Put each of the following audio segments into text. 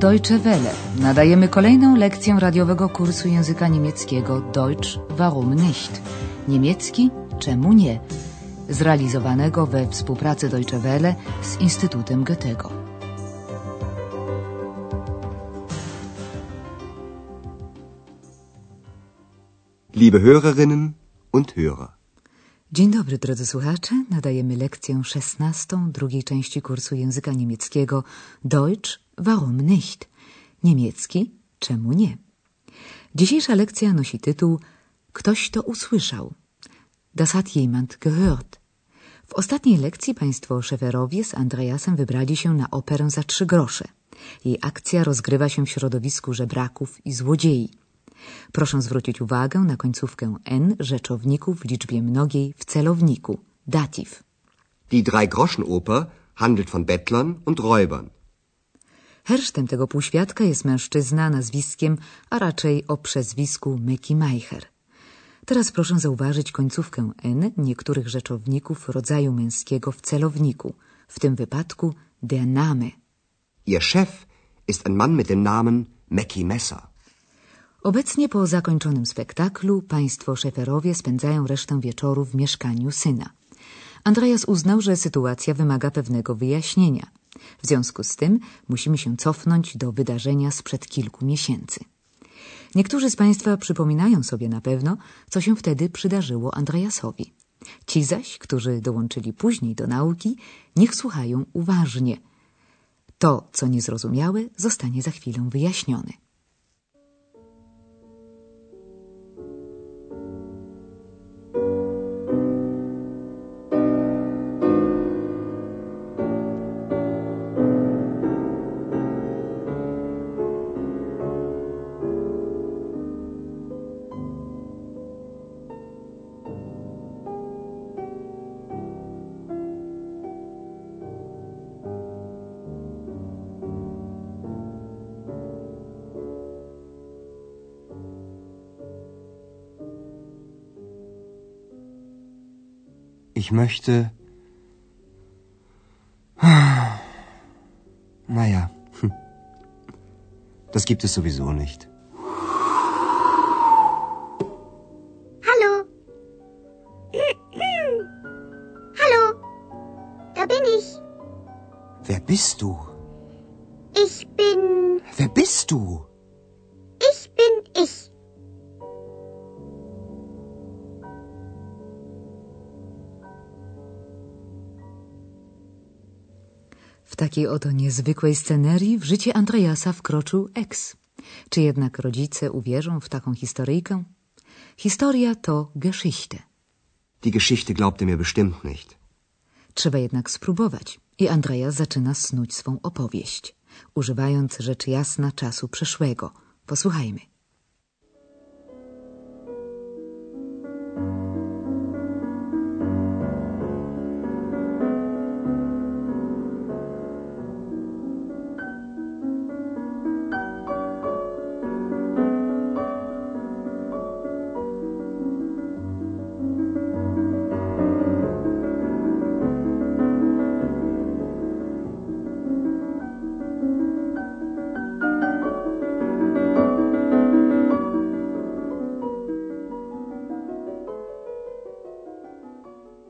Deutsche Welle. Nadajemy kolejną lekcję radiowego kursu języka niemieckiego Deutsch warum nicht? Niemiecki czemu nie? Zrealizowanego we współpracy Deutsche Welle z Instytutem Goethego. Liebe Hörerinnen und Hörer. Dzień dobry drodzy słuchacze. Nadajemy lekcję szesnastą drugiej części kursu języka niemieckiego Deutsch warum nicht? Niemiecki czemu nie? Dzisiejsza lekcja nosi tytuł Ktoś to usłyszał. Das hat jemand gehört. W ostatniej lekcji państwo szeferowie z Andreasem wybrali się na operę za trzy grosze. Jej akcja rozgrywa się w środowisku żebraków i złodziei. Proszę zwrócić uwagę na końcówkę n rzeczowników w liczbie mnogiej w celowniku dativ. Die Drei-Groschen-Oper handelt von Bettlern und Räubern. Hersztem tego półświadka jest mężczyzna nazwiskiem, a raczej o przezwisku Meki Meicher. Teraz proszę zauważyć końcówkę n niektórych rzeczowników rodzaju męskiego w celowniku, w tym wypadku der Name. Ihr Chef ist ein Mann mit dem Namen Mackie Messer. Obecnie po zakończonym spektaklu państwo szeferowie spędzają resztę wieczoru w mieszkaniu syna. Andreas uznał, że sytuacja wymaga pewnego wyjaśnienia. W związku z tym musimy się cofnąć do wydarzenia sprzed kilku miesięcy. Niektórzy z Państwa przypominają sobie na pewno, co się wtedy przydarzyło Andreasowi. Ci zaś, którzy dołączyli później do nauki, niech słuchają uważnie. To, co niezrozumiałe, zostanie za chwilę wyjaśnione. Ich möchte. Naja, das gibt es sowieso nicht. Hallo. Hallo. Da bin ich. Wer bist du? W takiej oto niezwykłej scenerii w życie Andreasa wkroczył ex. Czy jednak rodzice uwierzą w taką historyjkę? Historia to Geschichte. Die Geschichte glaubte mir bestimmt nicht. Trzeba jednak spróbować i Andreas zaczyna snuć swą opowieść, używając rzecz jasna czasu przeszłego. Posłuchajmy.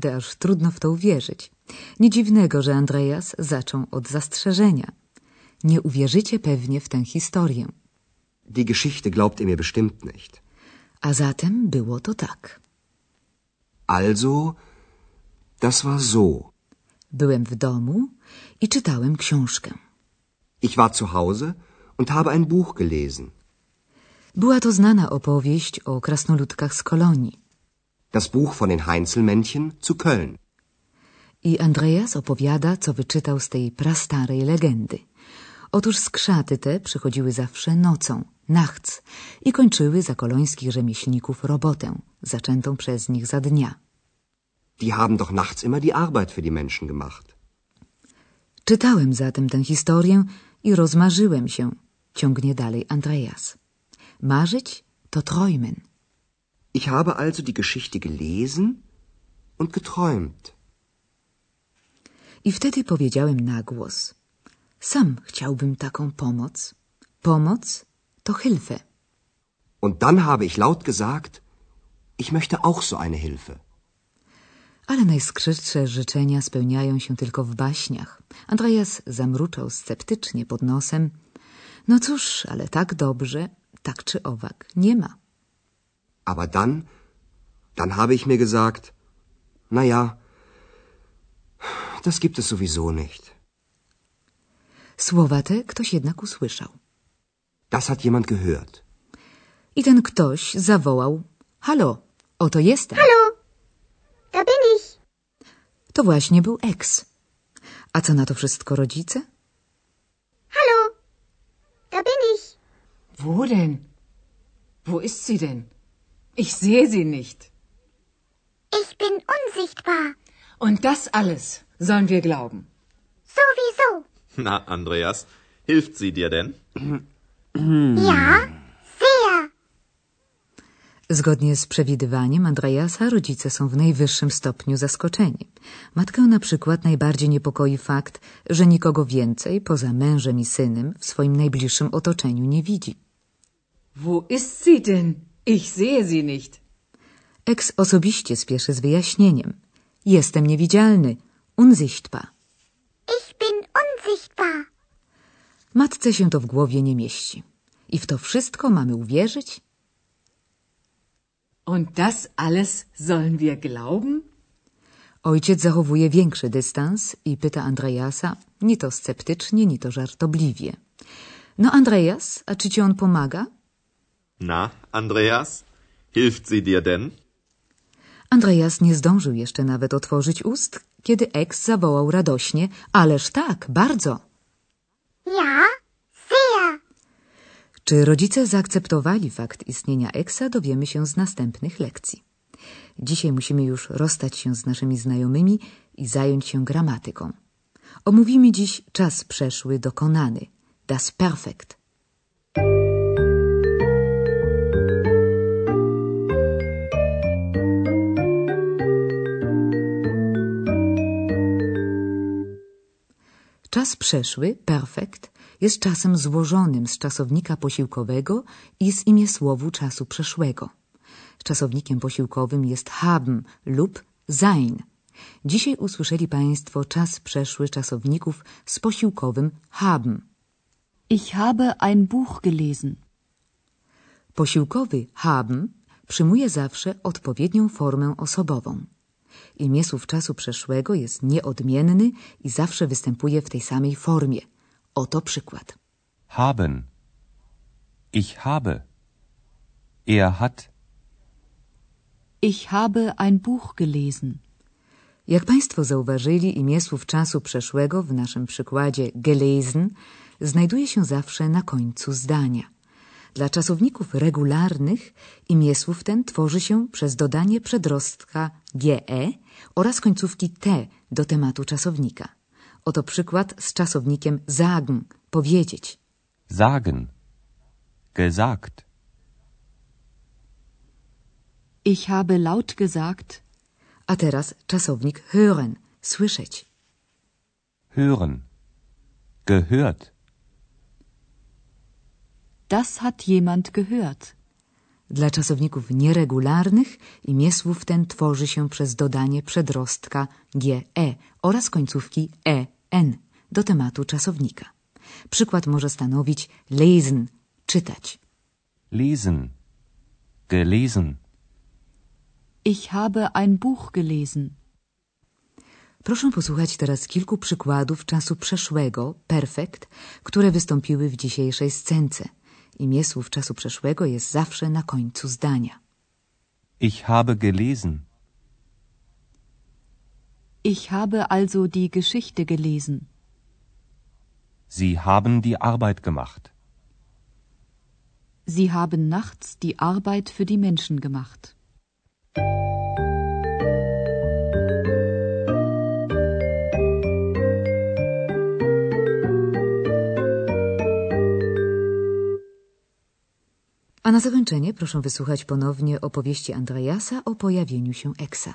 Doprawdy aż trudno w to uwierzyć. Nie dziwnego, że Andreas zaczął od zastrzeżenia. Nie uwierzycie pewnie w tę historię. Die Geschichte glaubt ihr mir bestimmt nicht. A zatem było to tak. Also, das war so. Byłem w domu i czytałem książkę. Ich war zu Hause und habe ein Buch gelesen. Była to znana opowieść o krasnoludkach z kolonii. Das Buch von den Heinzelmännchen zu Köln. I Andreas opowiada, co wyczytał z tej prastarej legendy. Otóż skrzaty te przychodziły zawsze nocą, nachts, i kończyły za kolońskich rzemieślników robotę, zaczętą przez nich za dnia. Die haben doch nachts immer die Arbeit für die Menschen gemacht. Czytałem zatem tę historię i rozmarzyłem się, ciągnie dalej Andreas. Marzyć to träumen. Ich habe also die Geschichte gelesen und geträumt. I wtedy powiedziałem na głos. Sam chciałbym taką pomoc. Pomoc to Hilfe. Und dann habe ich laut gesagt, ich möchte auch so eine Hilfe. Ale najskrzydsze życzenia spełniają się tylko w baśniach. Andreas zamruczał sceptycznie pod nosem. No cóż, ale tak dobrze, tak czy owak, nie ma. Aber dann, dann habe ich mir gesagt, na ja, das gibt es sowieso nicht. Słowa te ktoś jednak usłyszał. Das hat jemand gehört. I ten ktoś zawołał: Halo, oto jestem. Hallo, da bin ich. To właśnie był eks. A co na to wszystko rodzice? Hallo, da bin ich. Wo denn? Wo ist sie denn? Ich sehe sie nicht. Ich bin unsichtbar. Und das alles sollen wir glauben. Sowieso. Na, Andreas, hilft sie dir denn? Ja, sehr. Zgodnie z przewidywaniem Andreasa rodzice są w najwyższym stopniu zaskoczeni. Matkę na przykład najbardziej niepokoi fakt, że nikogo więcej poza mężem i synem w swoim najbliższym otoczeniu nie widzi. Wo ist sie denn? Ich sehe sie nicht. Eks osobiście spieszy z wyjaśnieniem. Jestem niewidzialny, unsichtbar. Ich bin unsichtbar. Matce się to w głowie nie mieści. I w to wszystko mamy uwierzyć? Und das alles sollen wir glauben? Ojciec zachowuje większy dystans i pyta Andreasa, ni to sceptycznie, ni to żartobliwie. No Andreas, a czy ci on pomaga? Na, Andreas, hilft sie dir denn? Andreas nie zdążył jeszcze nawet otworzyć ust, kiedy eks zawołał radośnie, ależ tak, bardzo. Ja, sehr. Czy rodzice zaakceptowali fakt istnienia eksa, dowiemy się z następnych lekcji. Dzisiaj musimy już rozstać się z naszymi znajomymi i zająć się gramatyką. Omówimy dziś czas przeszły dokonany, das Perfekt. Czas przeszły, perfekt, jest czasem złożonym z czasownika posiłkowego i z imiesłowu czasu przeszłego. Czasownikiem posiłkowym jest haben lub sein. Dzisiaj usłyszeli Państwo czas przeszły czasowników z posiłkowym haben. Ich habe ein Buch gelesen. Posiłkowy haben przyjmuje zawsze odpowiednią formę osobową. Imiesłów czasu przeszłego jest nieodmienny i zawsze występuje w tej samej formie. Oto przykład. Haben. Ich habe. Er hat. Ich habe ein Buch gelesen. Jak Państwo zauważyli, imiesłów czasu przeszłego w naszym przykładzie gelesen znajduje się zawsze na końcu zdania. Dla czasowników regularnych imiesłów ten tworzy się przez dodanie przedrostka ge oraz końcówki t do tematu czasownika. Oto przykład z czasownikiem sagen, powiedzieć. Sagen. Gesagt. Ich habe laut gesagt, A teraz czasownik hören, słyszeć. Hören. Gehört. Das hat jemand gehört. Dla czasowników nieregularnych imiesłów ten tworzy się przez dodanie przedrostka ge oraz końcówki en do tematu czasownika. Przykład może stanowić lesen, czytać. Lesen. Gelesen. Ich habe ein Buch gelesen. Proszę posłuchać teraz kilku przykładów czasu przeszłego, perfekt, które wystąpiły w dzisiejszej scence. Imię słów czasu przeszłego jest zawsze na końcu zdania. Ich habe gelesen. Ich habe also die Geschichte gelesen. Sie haben die Arbeit gemacht. Sie haben nachts die Arbeit für die Menschen gemacht. A na zakończenie proszę wysłuchać ponownie opowieści Andreasa o pojawieniu się Eksa.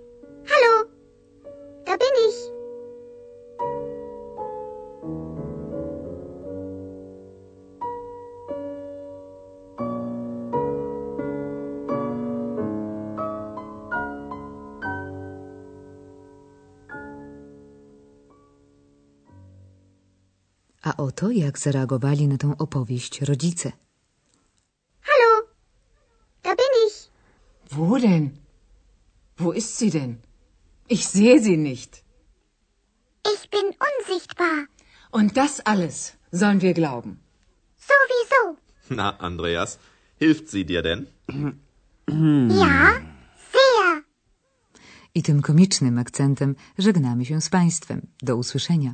A oto jak zareagowali na tę opowieść rodzice. Hallo, da bin ich. Wo denn? Wo ist sie denn? Ich sehe sie nicht. Ich bin unsichtbar. Und das alles sollen wir glauben. Sowieso. Na, Andreas, hilft sie dir denn? Ja, sehr. I tym komicznym akcentem żegnamy się z Państwem. Do usłyszenia.